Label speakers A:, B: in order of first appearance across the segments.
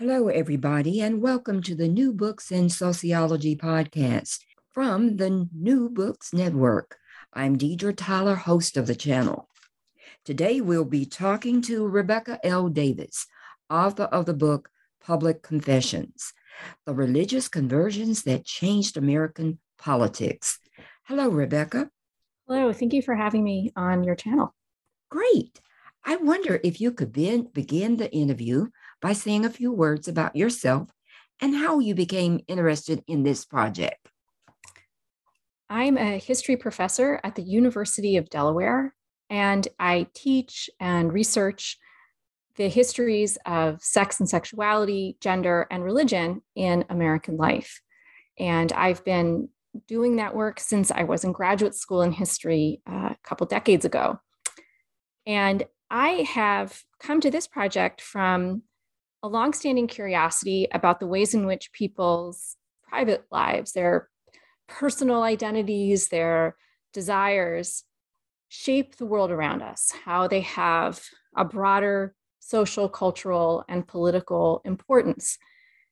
A: Hello, everybody, and welcome to the New Books in Sociology podcast from the New Books Network. I'm Deidre Tyler, host of the channel. Today, we'll be talking to Rebecca L. Davis, author of the book Public Confessions The Religious Conversions That Changed American Politics. Hello, Rebecca.
B: Hello, thank you for having me on your channel.
A: Great. I wonder if you could then begin the interview by saying a few words about yourself and how you became interested in this project.
B: I'm a history professor at the University of Delaware, and I teach and research the histories of sex and sexuality, gender, and religion in American life. And I've been doing that work since I was in graduate school in history uh, a couple decades ago. And I have come to this project from a longstanding curiosity about the ways in which people's private lives, their personal identities, their desires shape the world around us, how they have a broader social, cultural, and political importance.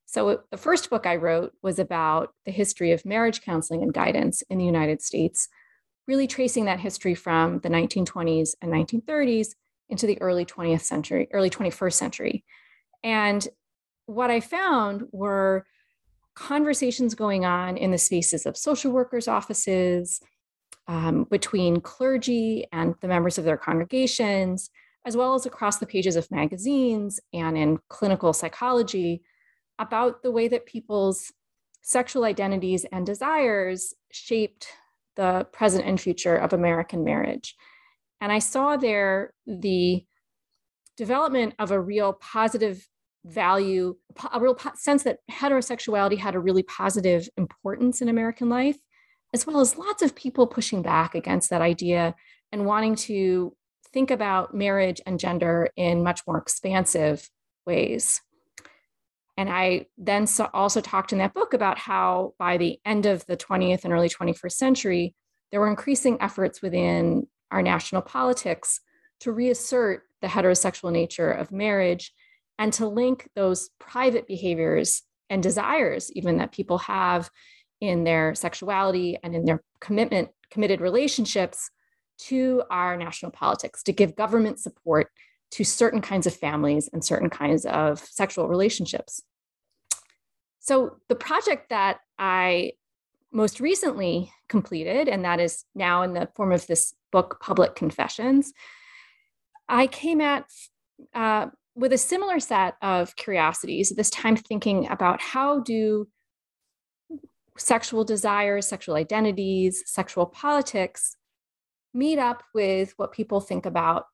B: So, the first book I wrote was about the history of marriage counseling and guidance in the United States, really tracing that history from the 1920s and 1930s into the early 20th century, early 21st century. And what I found were conversations going on in the spaces of social workers' offices, um, between clergy and the members of their congregations, as well as across the pages of magazines and in clinical psychology about the way that people's sexual identities and desires shaped the present and future of American marriage. And I saw there the development of a real positive value, a real po- sense that heterosexuality had a really positive importance in American life, as well as lots of people pushing back against that idea and wanting to think about marriage and gender in much more expansive ways. And I then also talked in that book about how by the end of the 20th and early 21st century, there were increasing efforts within our national politics to reassert the heterosexual nature of marriage and to link those private behaviors and desires, even that people have in their sexuality and in their commitment, committed relationships to our national politics, to give government support to certain kinds of families and certain kinds of sexual relationships. So, the project that I most recently completed, and that is now in the form of this book, Public Confessions, I came at uh, with a similar set of curiosities, this time thinking about how do sexual desires, sexual identities, sexual politics meet up with what people think about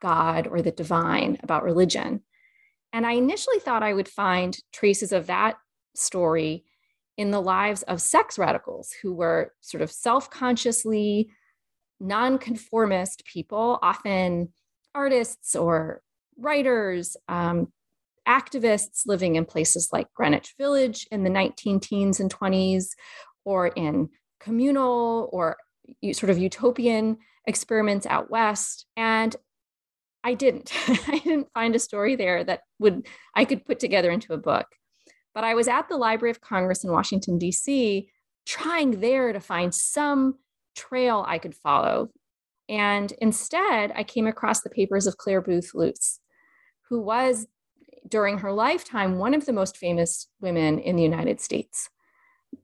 B: God or the divine, about religion. And I initially thought I would find traces of that story in the lives of sex radicals who were sort of self consciously nonconformist people, often artists or writers, um, activists living in places like Greenwich Village in the 19 teens and 20s, or in communal or sort of utopian experiments out west. And I didn't. I didn't find a story there that would I could put together into a book. But I was at the Library of Congress in Washington, D.C., trying there to find some trail I could follow. And instead, I came across the papers of Clare Boothe Luce, who was, during her lifetime, one of the most famous women in the United States.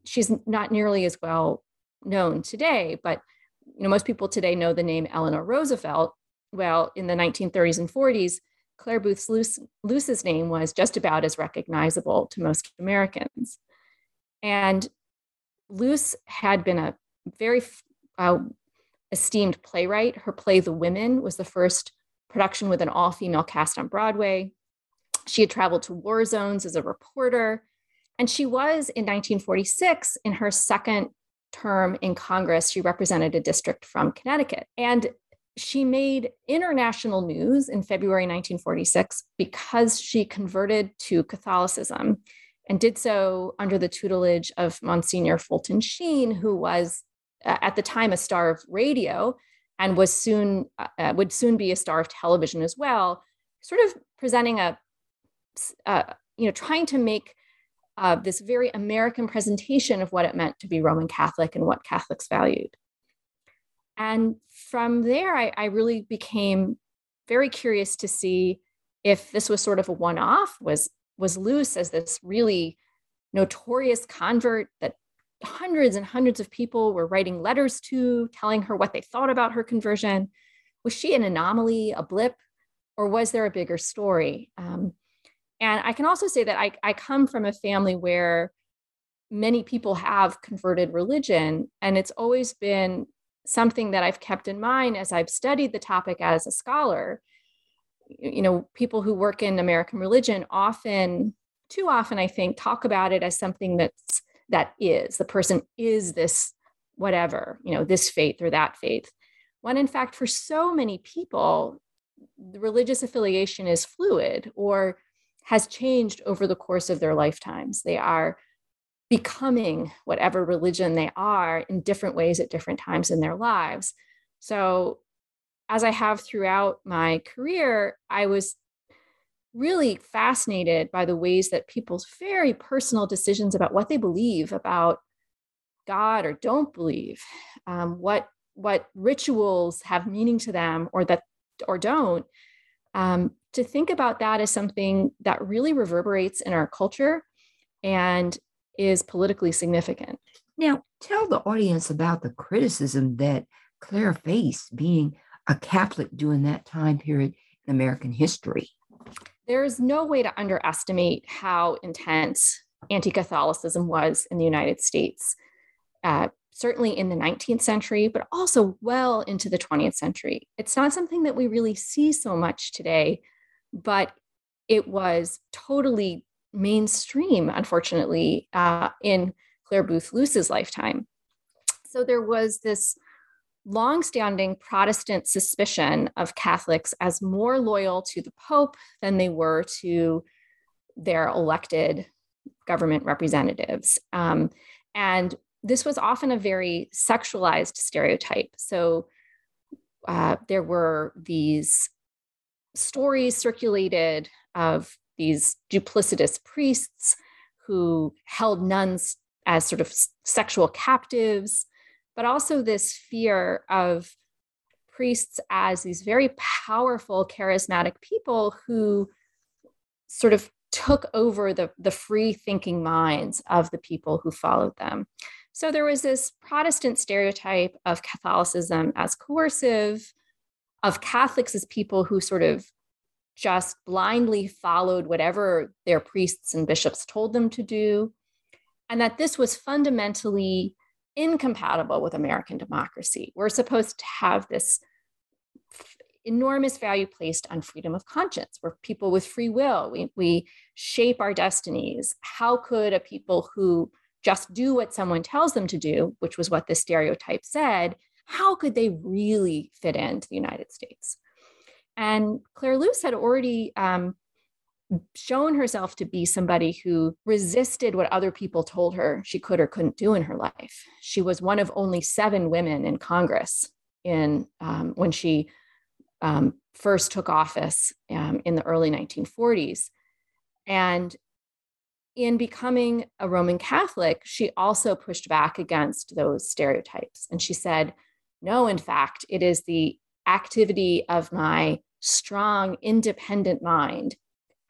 B: She's not nearly as well known today, but you know, most people today know the name Eleanor Roosevelt. Well, in the 1930s and 40s, Clare Boothe Luce, Luce's name was just about as recognizable to most Americans. And Luce had been a very uh, esteemed playwright. Her play, The Women, was the first production with an all female cast on Broadway. She had traveled to war zones as a reporter. And she was in 1946 in her second term in Congress. She represented a district from Connecticut. And she made international news in February 1946 because she converted to Catholicism and did so under the tutelage of Monsignor Fulton Sheen, who was at the time a star of radio and was soon uh, uh, would soon be a star of television as well, sort of presenting a uh, you know trying to make uh, this very American presentation of what it meant to be Roman Catholic and what Catholics valued. And from there, I, I really became very curious to see if this was sort of a one-off. Was was Luce as this really notorious convert that hundreds and hundreds of people were writing letters to, telling her what they thought about her conversion? Was she an anomaly, a blip, or was there a bigger story? Um, and I can also say that I, I come from a family where many people have converted religion, and it's always been something that I've kept in mind as I've studied the topic as a scholar. You know, people who work in American religion often, too often, I think, talk about it as something that's that is the person is this whatever, you know, this faith or that faith. When in fact, for so many people, the religious affiliation is fluid or has changed over the course of their lifetimes. They are becoming whatever religion they are in different ways at different times in their lives. So, as I have throughout my career, I was really fascinated by the ways that people's very personal decisions about what they believe about God or don't believe, um, what what rituals have meaning to them or that or don't, um, to think about that as something that really reverberates in our culture and is politically significant.
A: Now, tell the audience about the criticism that Clare faced being a Catholic during that time period in American history.
B: There is no way to underestimate how intense anti Catholicism was in the United States, uh, certainly in the 19th century, but also well into the 20th century. It's not something that we really see so much today, but it was totally mainstream, unfortunately, uh, in Clare Boothe Luce's lifetime. So there was this longstanding Protestant suspicion of Catholics as more loyal to the Pope than they were to their elected government representatives. Um, and this was often a very sexualized stereotype. So uh, there were these stories circulated of these duplicitous priests who held nuns as sort of sexual captives, but also this fear of priests as these very powerful, charismatic people who sort of took over the, the free thinking minds of the people who followed them. So there was this Protestant stereotype of Catholicism as coercive, of Catholics as people who sort of just blindly followed whatever their priests and bishops told them to do, and that this was fundamentally incompatible with American democracy. We're supposed to have this enormous value placed on freedom of conscience. We're people with free will. We, we shape our destinies. How could a people who just do what someone tells them to do, which was what the stereotype said, how could they really fit into the United States? And Clare Luce had already um, shown herself to be somebody who resisted what other people told her she could or couldn't do in her life. She was one of only seven women in Congress in um, when she um, first took office um, in the early 1940s. And in becoming a Roman Catholic, she also pushed back against those stereotypes. And she said, no, in fact, it is the activity of my strong, independent mind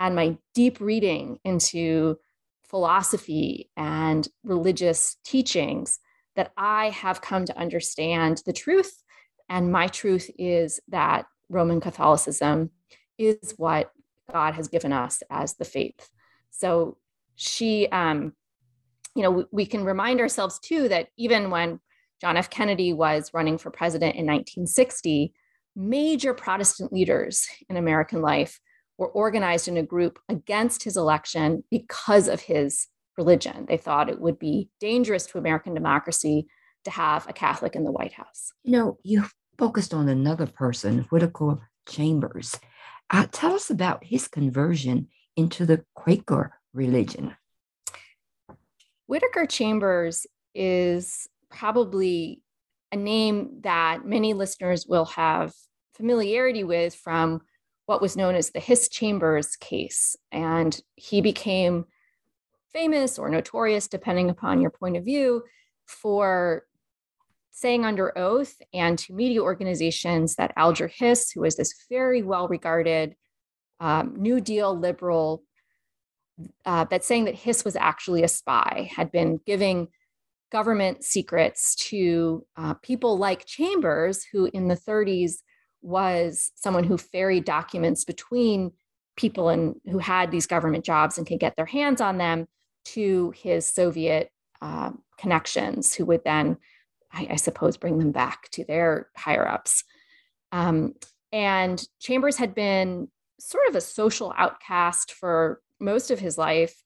B: and my deep reading into philosophy and religious teachings that I have come to understand the truth. And my truth is that Roman Catholicism is what God has given us as the faith. So she, um, you know, we, we can remind ourselves too that even when John F. Kennedy was running for president in 1960, major Protestant leaders in American life were organized in a group against his election because of his religion. They thought it would be dangerous to American democracy to have a Catholic in the White House.
A: You know, you focused on another person, Whittaker Chambers. Uh, tell us about his conversion into the Quaker religion.
B: Whittaker Chambers is probably a name that many listeners will have familiarity with from what was known as the Hiss Chambers case. And he became famous or notorious, depending upon your point of view, for saying under oath and to media organizations that Alger Hiss, who was this very well regarded um, New Deal liberal, uh, that saying that Hiss was actually a spy, had been giving government secrets to uh, people like Chambers, who in the 30s was someone who ferried documents between people and who had these government jobs and could get their hands on them to his Soviet uh, connections, who would then, I, I, suppose, bring them back to their higher ups. Um, and Chambers had been sort of a social outcast for most of his life,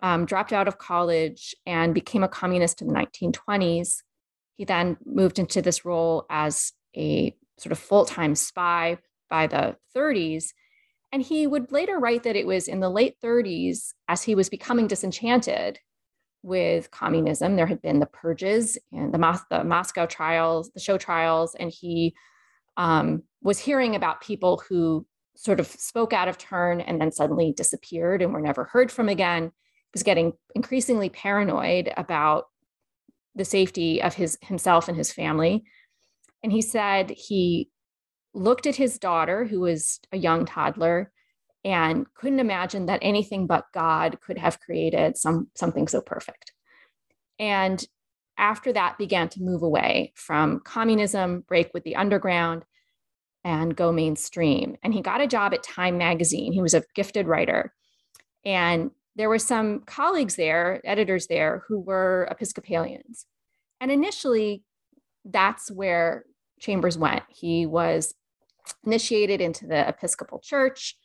B: um, dropped out of college and became a communist in the 1920s. He then moved into this role as a sort of full time spy by the 30s. And he would later write that it was in the late 30s, as he was becoming disenchanted with communism. There had been the purges and the, Mos- the Moscow trials, the show trials, and he um, was hearing about people who sort of spoke out of turn and then suddenly disappeared and were never heard from again. He was getting increasingly paranoid about the safety of his himself and his family. And he said he looked at his daughter, who was a young toddler, and couldn't imagine that anything but God could have created some, something so perfect. And after that, began to move away from communism, break with the underground, and go mainstream. And he got a job at Time Magazine. He was a gifted writer. And there were some colleagues there, editors there, who were Episcopalians. And initially, that's where Chambers went. He was initiated into the Episcopal Church,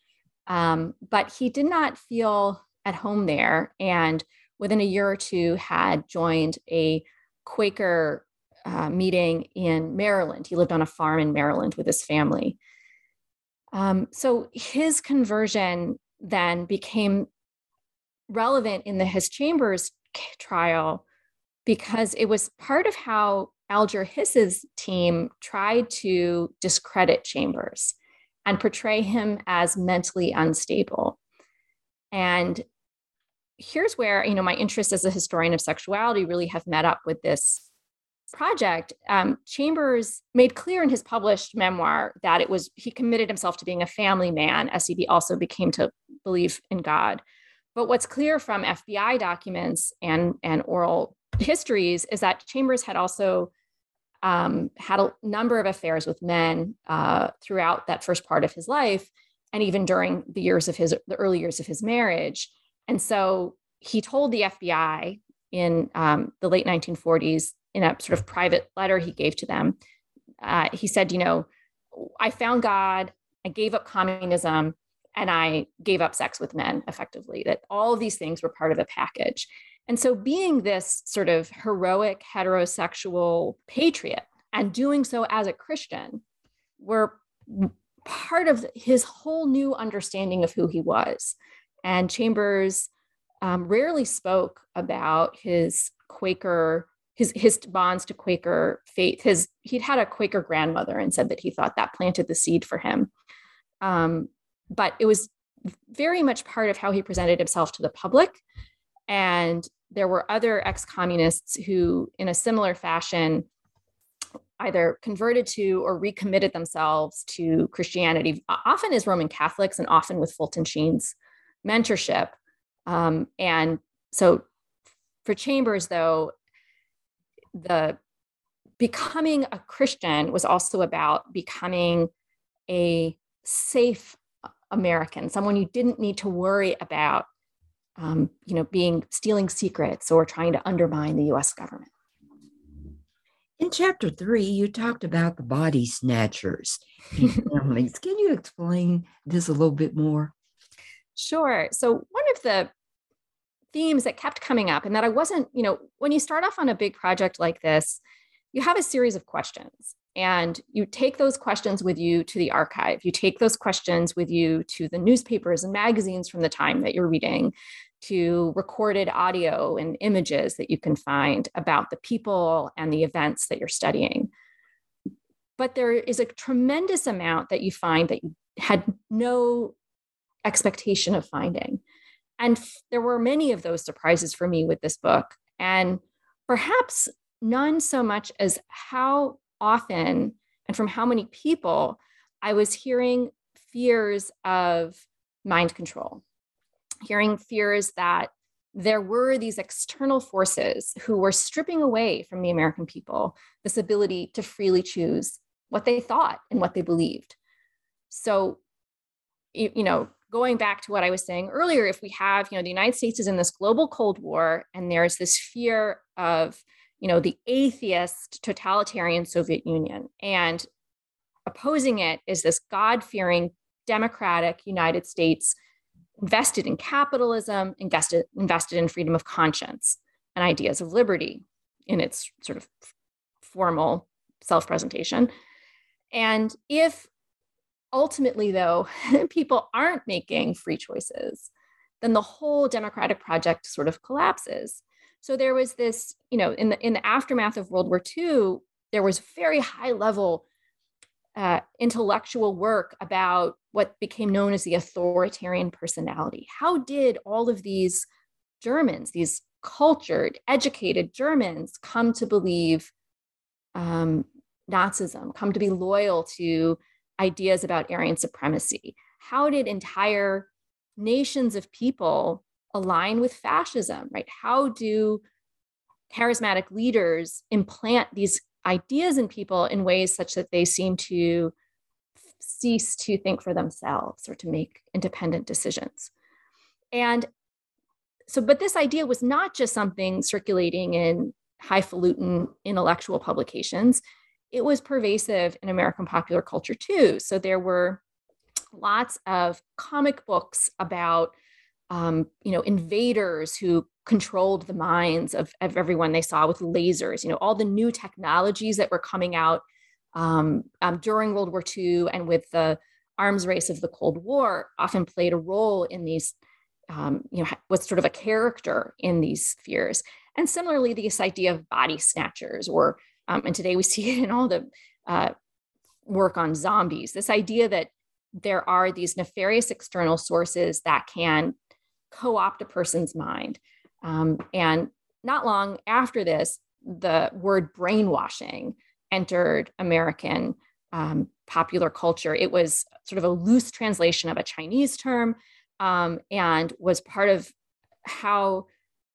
B: um, but he did not feel at home there. And within a year or two, had joined a Quaker uh, meeting in Maryland. He lived on a farm in Maryland with his family. Um, so his conversion then became relevant in the Hiss Chambers trial because it was part of how Alger Hiss's team tried to discredit Chambers and portray him as mentally unstable. And here's where you know my interest as a historian of sexuality really have met up with this project, um, Chambers made clear in his published memoir that it was he committed himself to being a family man as he also became to believe in God. But what's clear from FBI documents and, and oral histories is that Chambers had also um, had a number of affairs with men uh, throughout that first part of his life, and even during the years of his the early years of his marriage. And so he told the FBI in um, the late 1940s in a sort of private letter he gave to them. Uh, he said, you know, I found God, I gave up communism, and I gave up sex with men effectively, that all of these things were part of a package. And so, being this sort of heroic heterosexual patriot and doing so as a Christian were part of his whole new understanding of who he was. And Chambers um, rarely spoke about his Quaker his his bonds to Quaker faith. His he'd had a Quaker grandmother and said that he thought that planted the seed for him. Um, but it was very much part of how he presented himself to the public. And there were other ex-communists who, in a similar fashion, either converted to or recommitted themselves to Christianity, often as Roman Catholics and often with Fulton Sheen's mentorship. Um, and so for Chambers, though, the becoming a Christian was also about becoming a safe American, someone you didn't need to worry about, um, you know, being stealing secrets or trying to undermine the U.S. government.
A: In chapter three, you talked about the body snatchers families. Can you explain this a little bit more?
B: Sure. So, one of the themes that kept coming up, and that I wasn't, you know, when you start off on a big project like this, you have a series of questions and you take those questions with you to the archive. You take those questions with you to the newspapers and magazines from the time that you're reading, to recorded audio and images that you can find about the people and the events that you're studying. But there is a tremendous amount that you find that you had no expectation of finding. And there were many of those surprises for me with this book. And perhaps none so much as how often and from how many people I was hearing fears of mind control, hearing fears that there were these external forces who were stripping away from the American people this ability to freely choose what they thought and what they believed. So, you, you know, going back to what I was saying earlier, if we have, you know, the United States is in this global Cold War and there's this fear of, you know, the atheist totalitarian Soviet Union and opposing it is this God fearing democratic United States invested in capitalism, invested, invested in freedom of conscience and ideas of liberty in its sort of formal self presentation. And if ultimately, though, people aren't making free choices, then the whole democratic project sort of collapses. So there was this, you know, in the in the aftermath of World War II, there was very high level uh, intellectual work about what became known as the authoritarian personality. How did all of these Germans, these cultured, educated Germans, come to believe um, Nazism, come to be loyal to ideas about Aryan supremacy? How did entire nations of people align with fascism, right? How do charismatic leaders implant these ideas in people in ways such that they seem to cease to think for themselves or to make independent decisions? And so, but this idea was not just something circulating in highfalutin intellectual publications it was pervasive in American popular culture too. So there were lots of comic books about um, you know invaders who controlled the minds of, of everyone they saw with lasers you know all the new technologies that were coming out um, um, during world war ii and with the arms race of the cold war often played a role in these um, you know was sort of a character in these fears and similarly this idea of body snatchers or um, and today we see it in all the uh, work on zombies this idea that there are these nefarious external sources that can co opt a person's mind. Um, and not long after this, the word brainwashing entered American um, popular culture. It was sort of a loose translation of a Chinese term um, and was part of how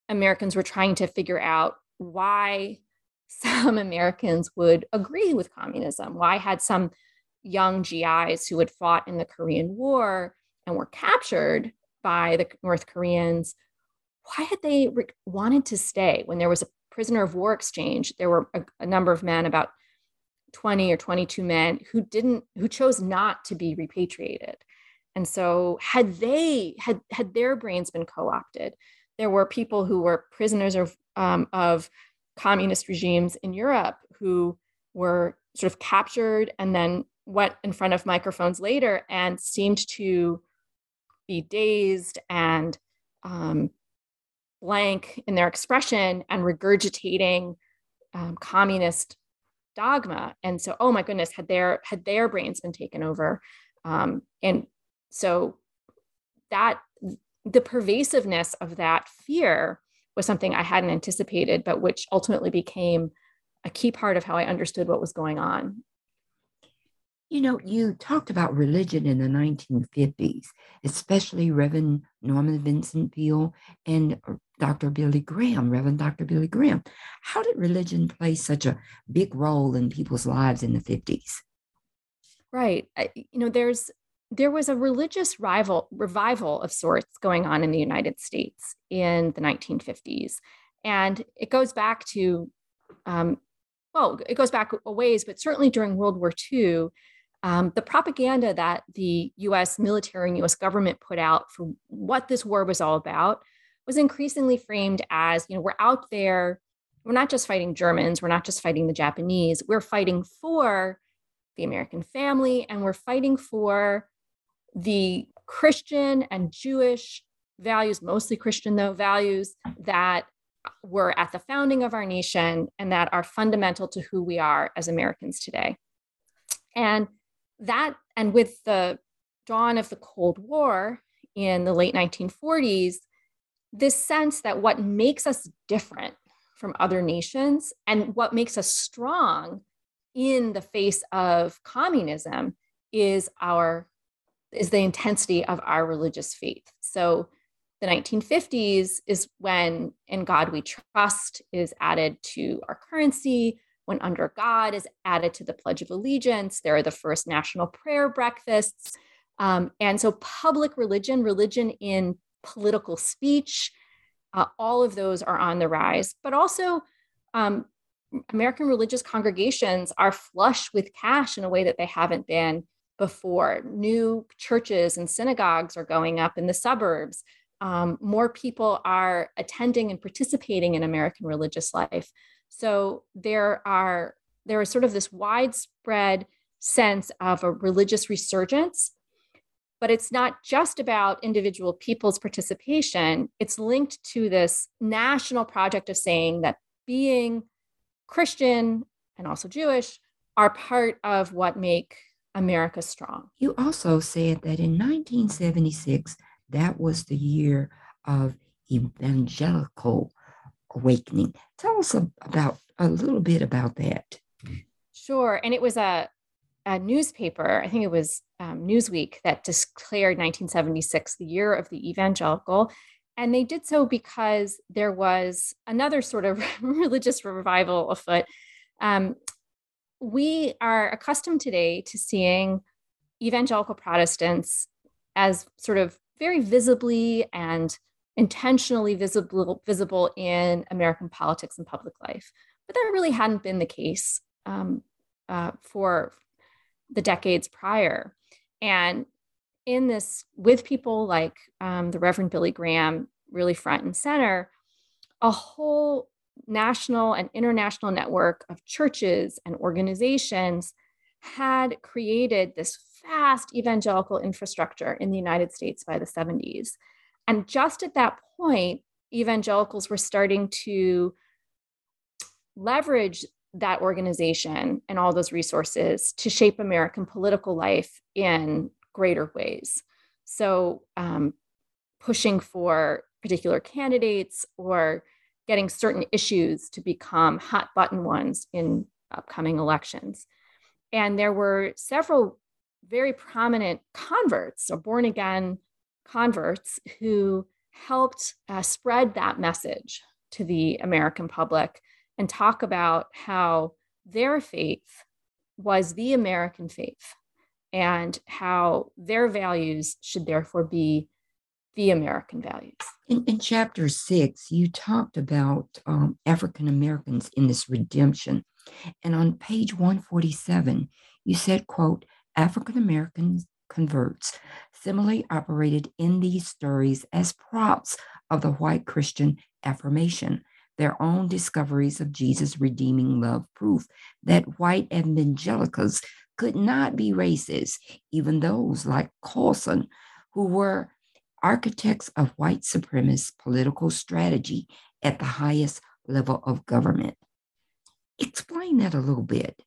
B: Americans were trying to figure out why some Americans would agree with communism. Why had some young GIs who had fought in the Korean War and were captured by the North Koreans, why had they re- wanted to stay when there was a prisoner of war exchange? There were a, a number of men, about 20 or 22 men, who didn't, who chose not to be repatriated. And so had they had had their brains been co-opted, there were people who were prisoners of um, of communist regimes in Europe who were sort of captured and then went in front of microphones later and seemed to be dazed and um, blank in their expression and regurgitating um, communist dogma. And so oh my goodness had their had their brains been taken over um, and so that the pervasiveness of that fear was something i hadn't anticipated but which ultimately became a key part of how i understood what was going on
A: you know, you talked about religion in the 1950s, especially Reverend Norman Vincent Peale and Dr. Billy Graham, Reverend Dr. Billy Graham. How did religion play such a big role in people's lives in the 50s?
B: Right. You know, there's there was a religious rival revival of sorts going on in the United States in the 1950s, and it goes back to, um, well, it goes back a ways, but certainly during World War II, um, the propaganda that the US military and US government put out for what this war was all about was increasingly framed as you know, we're out there, we're not just fighting Germans, we're not just fighting the Japanese, we're fighting for the American family, and we're fighting for the Christian and Jewish values, mostly Christian though, values that were at the founding of our nation and that are fundamental to who we are as Americans today. And that, and with the dawn of the Cold War in the late 1940s, this sense that what makes us different from other nations and what makes us strong in the face of communism is our is the intensity of our religious faith. So the 1950s is when in God we trust is added to our currency, when under God is added to the Pledge of Allegiance. There are the first national prayer breakfasts. Um, and so public religion, religion in political speech, uh, all of those are on the rise. But also, um, American religious congregations are flush with cash in a way that they haven't been before. New churches and synagogues are going up in the suburbs um, more people are attending and participating in American religious life. So there are there is sort of this widespread sense of a religious resurgence, but it's not just about individual people's participation. It's linked to this national project of saying that being Christian and also Jewish are part of what make America strong.
A: You also said that in 1976, that was the year of evangelical awakening. Tell us about a little bit about that.
B: Sure. And it was a, a newspaper, I think it was um, Newsweek, that declared 1976 the year of the evangelical. And they did so because there was another sort of religious revival afoot. Um, we are accustomed today to seeing evangelical Protestants as sort of very visibly and intentionally visible, visible in American politics and public life. But that really hadn't been the case um, uh, for the decades prior. And in this, with people like um, the Reverend Billy Graham, really front and center, a whole national and international network of churches and organizations had created this vast evangelical infrastructure in the United States by the 70s. And just at that point, evangelicals were starting to leverage that organization and all those resources to shape American political life in greater ways. So, um, pushing for particular candidates or getting certain issues to become hot button ones in upcoming elections. And there were several very prominent converts or born again converts who helped uh, spread that message to the American public and talk about how their faith was the American faith and how their values should therefore be the American values.
A: In, in chapter six, you talked about um, African Americans in this redemption. And on page 147, you said, quote, African American converts similarly operated in these stories as props of the white Christian affirmation, their own discoveries of Jesus' redeeming love proof that white evangelicals could not be racist, even those like Colson, who were architects of white supremacist political strategy at the highest level of government. Explain that a little bit.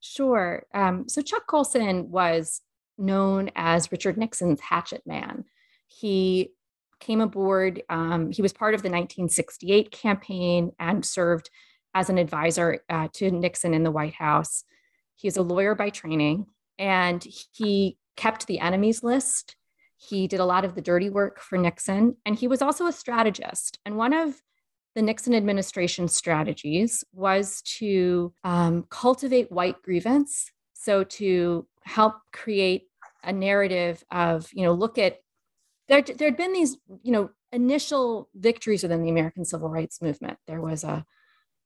B: Sure. Um, so Chuck Colson was known as Richard Nixon's hatchet man. He came aboard, um, he was part of the 1968 campaign and served as an advisor uh, to Nixon in the White House. He's a lawyer by training, and he kept the enemies list. He did a lot of the dirty work for Nixon, and he was also a strategist. And one of the Nixon administration strategies was to um, cultivate white grievance. So to help create a narrative of, you know, look at there, there had been these, you know, initial victories within the American civil rights movement. There was a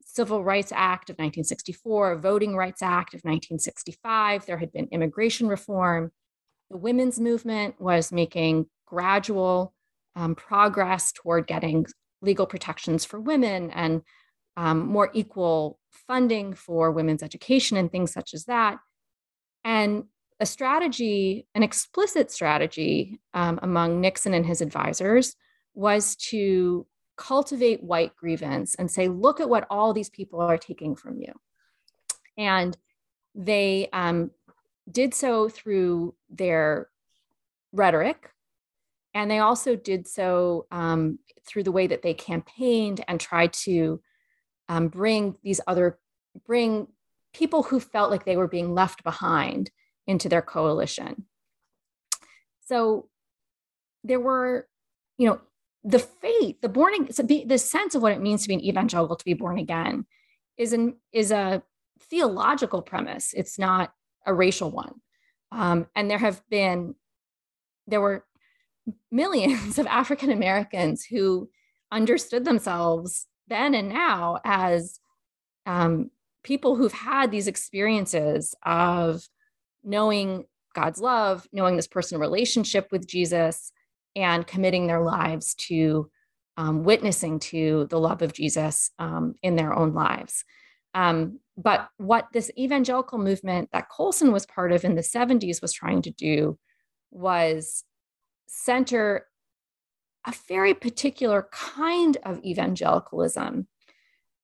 B: Civil Rights Act of 1964, Voting Rights Act of 1965. There had been immigration reform. The women's movement was making gradual um, progress toward getting legal protections for women and um, more equal funding for women's education and things such as that. And a strategy, an explicit strategy um, among Nixon and his advisors was to cultivate white grievance and say, look at what all these people are taking from you. And they um, did so through their rhetoric. And they also did so um, through the way that they campaigned and tried to um, bring these other, bring people who felt like they were being left behind into their coalition. So there were, you know, the faith, the born, the sense of what it means to be an evangelical, to be born again, is an is a theological premise. It's not a racial one. Um, and there have been, there were millions of African Americans who understood themselves then and now as um, people who've had these experiences of knowing God's love, knowing this personal relationship with Jesus, and committing their lives to um, witnessing to the love of Jesus um, in their own lives. Um, but what this evangelical movement that Colson was part of in the 70s was trying to do was center a very particular kind of evangelicalism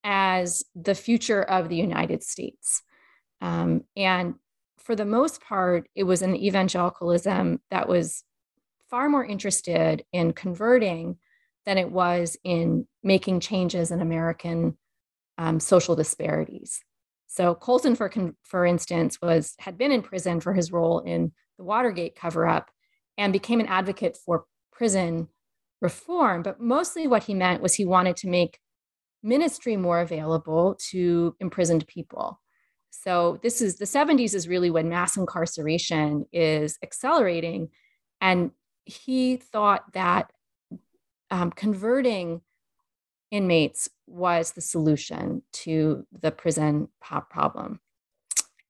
B: as the future of the United States. Um, and for the most part, it was an evangelicalism that was far more interested in converting than it was in making changes in American um, social disparities. So Colson, for for instance, was had been in prison for his role in the Watergate cover-up, and became an advocate for prison reform. But mostly, what he meant was he wanted to make ministry more available to imprisoned people. So this is the 70s is really when mass incarceration is accelerating, and he thought that um, converting inmates was the solution to the prison problem.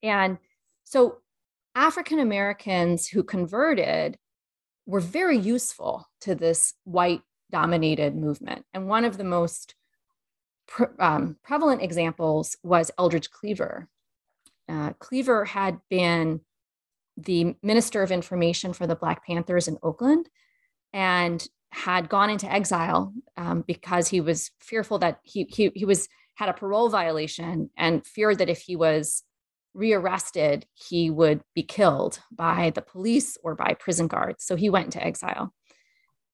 B: And so African Americans who converted were very useful to this white dominated movement. And one of the most pre- um, prevalent examples was Eldridge Cleaver. Uh, Cleaver had been the Minister of Information for the Black Panthers in Oakland and had gone into exile um, because he was fearful that he, he, he was had a parole violation and feared that if he was rearrested, he would be killed by the police or by prison guards. So he went into exile.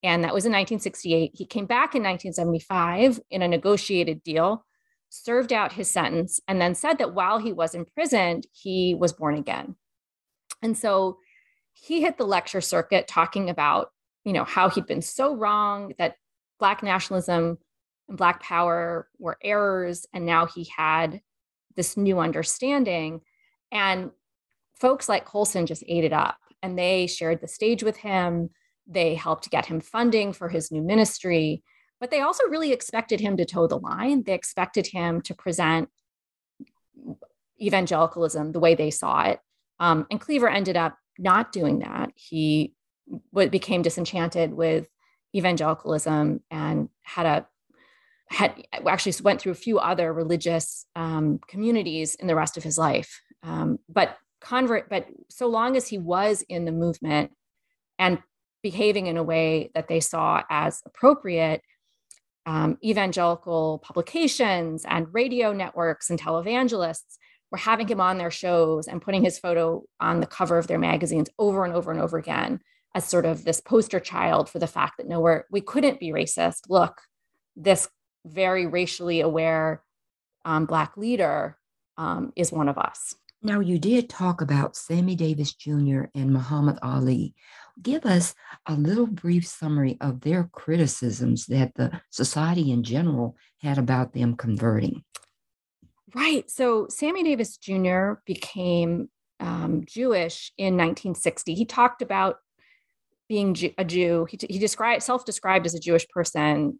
B: And that was in 1968. He came back in 1975 in a negotiated deal, served out his sentence, and then said that while he was imprisoned, he was born again. And so he hit the lecture circuit talking about, you know, how he'd been so wrong that Black nationalism and Black power were errors. And now he had this new understanding. And folks like Colson just ate it up and they shared the stage with him. They helped get him funding for his new ministry, but they also really expected him to toe the line. They expected him to present evangelicalism the way they saw it. Um, and Cleaver ended up not doing that. He became disenchanted with evangelicalism and had a had actually went through a few other religious um, communities in the rest of his life. Um, but convert, but so long as he was in the movement and behaving in a way that they saw as appropriate, um, evangelical publications and radio networks and televangelists were having him on their shows and putting his photo on the cover of their magazines over and over and over again as sort of this poster child for the fact that nowhere we couldn't be racist. Look, this very racially aware um, Black leader um, is one of us.
A: Now, you did talk about Sammy Davis Jr. and Muhammad Ali. Give us a little brief summary of their criticisms that the society in general had about them converting.
B: Right. So Sammy Davis Jr. became um, Jewish in 1960. He talked about being a Jew. He, he described self-described as a Jewish person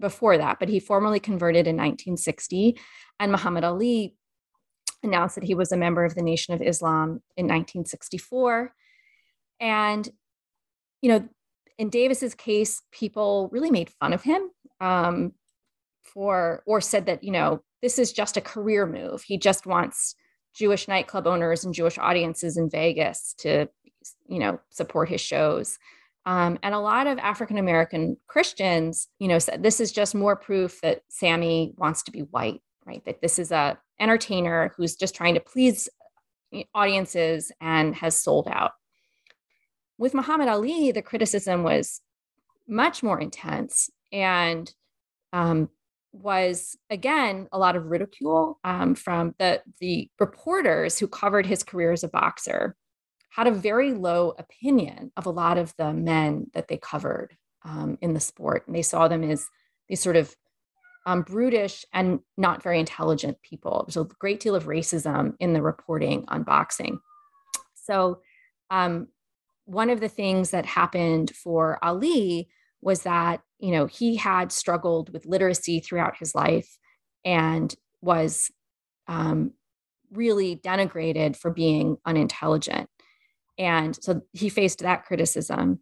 B: before that, but he formally converted in 1960. And Muhammad Ali announced that he was a member of the Nation of Islam in 1964. And, you know, in Davis's case, people really made fun of him um, for, or said that, you know, this is just a career move. He just wants Jewish nightclub owners and Jewish audiences in Vegas to, you know, support his shows. Um, and a lot of African American Christians, you know, said this is just more proof that Sammy wants to be white, right? That this is a entertainer who's just trying to please audiences and has sold out. With Muhammad Ali, the criticism was much more intense and um, was again a lot of ridicule um, from the the reporters who covered his career as a boxer had a very low opinion of a lot of the men that they covered um, in the sport. And they saw them as these sort of um, brutish and not very intelligent people. There's a great deal of racism in the reporting on boxing. So, um, one of the things that happened for Ali was that you know he had struggled with literacy throughout his life and was um, really denigrated for being unintelligent and so he faced that criticism.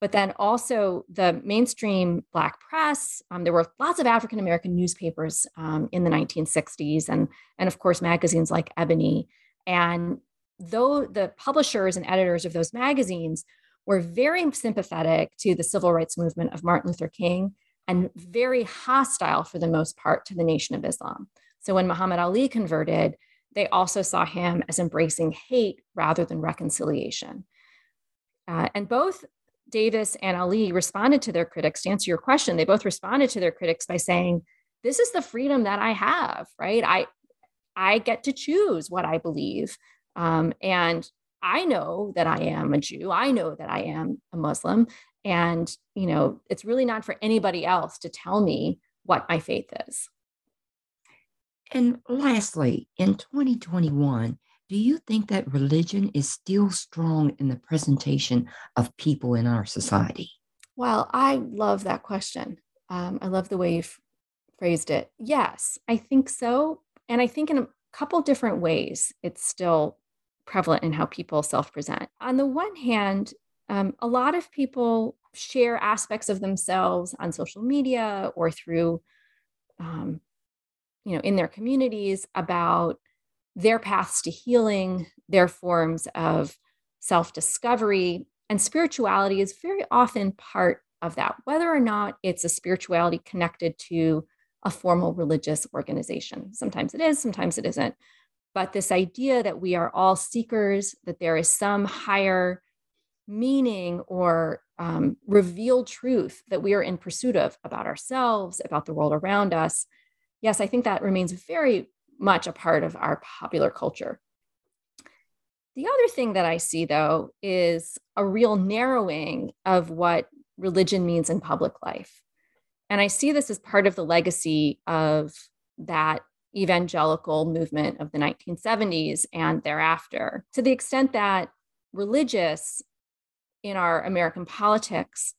B: But then also the mainstream Black press, um, there were lots of African American newspapers um, in the 1960s, and, and of course, magazines like Ebony. And though the publishers and editors of those magazines were very sympathetic to the civil rights movement of Martin Luther King and very hostile for the most part to the Nation of Islam. So when Muhammad Ali converted, they also saw him as embracing hate rather than reconciliation. Uh, and both Davis and Ali responded to their critics. To answer your question, they both responded to their critics by saying, "This is the freedom that I have, right? I I get to choose what I believe, um, and I know that I am a Jew. I know that I am a Muslim, and you know, it's really not for anybody else to tell me what my faith is."
A: And lastly, in 2021, do you think that religion is still strong in the presentation of people in our society?
B: Well, I love that question. Um, I love the way you've phrased it. Yes, I think so. And I think in a couple different ways, it's still prevalent in how people self present. On the one hand, um, a lot of people share aspects of themselves on social media or through um, you know in their communities about their paths to healing their forms of self-discovery and spirituality is very often part of that whether or not it's a spirituality connected to a formal religious organization sometimes it is sometimes it isn't but this idea that we are all seekers that there is some higher meaning or um, revealed truth that we are in pursuit of about ourselves about the world around us yes, I think that remains very much a part of our popular culture. The other thing that I see, though, is a real narrowing of what religion means in public life. And I see this as part of the legacy of that evangelical movement of the 1970s and thereafter, to the extent that religious in our American politics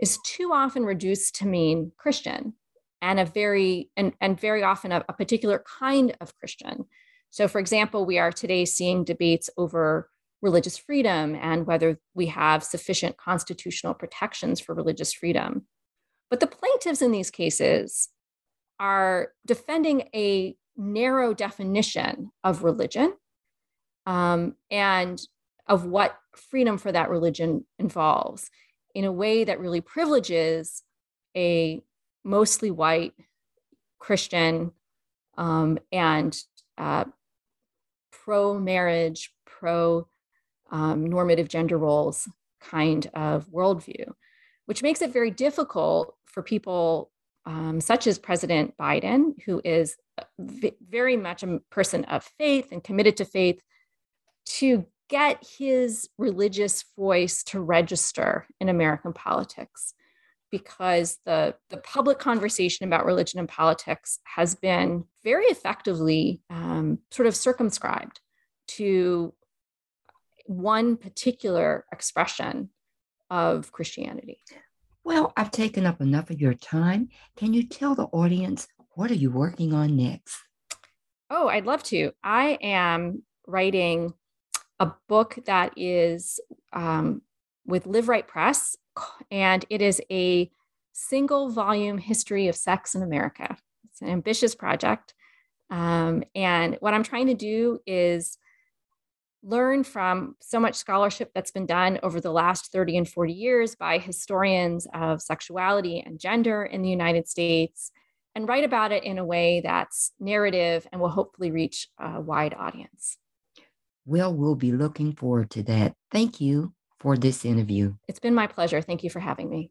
B: is too often reduced to mean Christian and a very and, and very often a, a particular kind of Christian. So, for example, we are today seeing debates over religious freedom and whether we have sufficient constitutional protections for religious freedom. But the plaintiffs in these cases are defending a narrow definition of religion um, and of what freedom for that religion involves in a way that really privileges a mostly white, Christian, um, and uh, pro marriage, pro um, normative gender roles kind of worldview, which makes it very difficult for people um, such as President Biden, who is v- very much a person of faith and committed to faith, to get his religious voice to register in American politics because the, the public conversation about religion and politics has been very effectively um, sort of circumscribed to one particular expression of Christianity.
A: Well, I've taken up enough of your time. Can you tell the audience what are you working on next?
B: Oh, I'd love to. I am writing a book that is um, with Liveright Press, and it is a single volume history of sex in America. It's an ambitious project. Um, and what I'm trying to do is learn from so much scholarship that's been done over the last 30 and 40 years by historians of sexuality and gender in the United States and write about it in a way that's narrative and will hopefully reach a wide audience.
A: Well, we'll be looking forward to that. Thank you for this interview.
B: It's been my pleasure. Thank you for having me.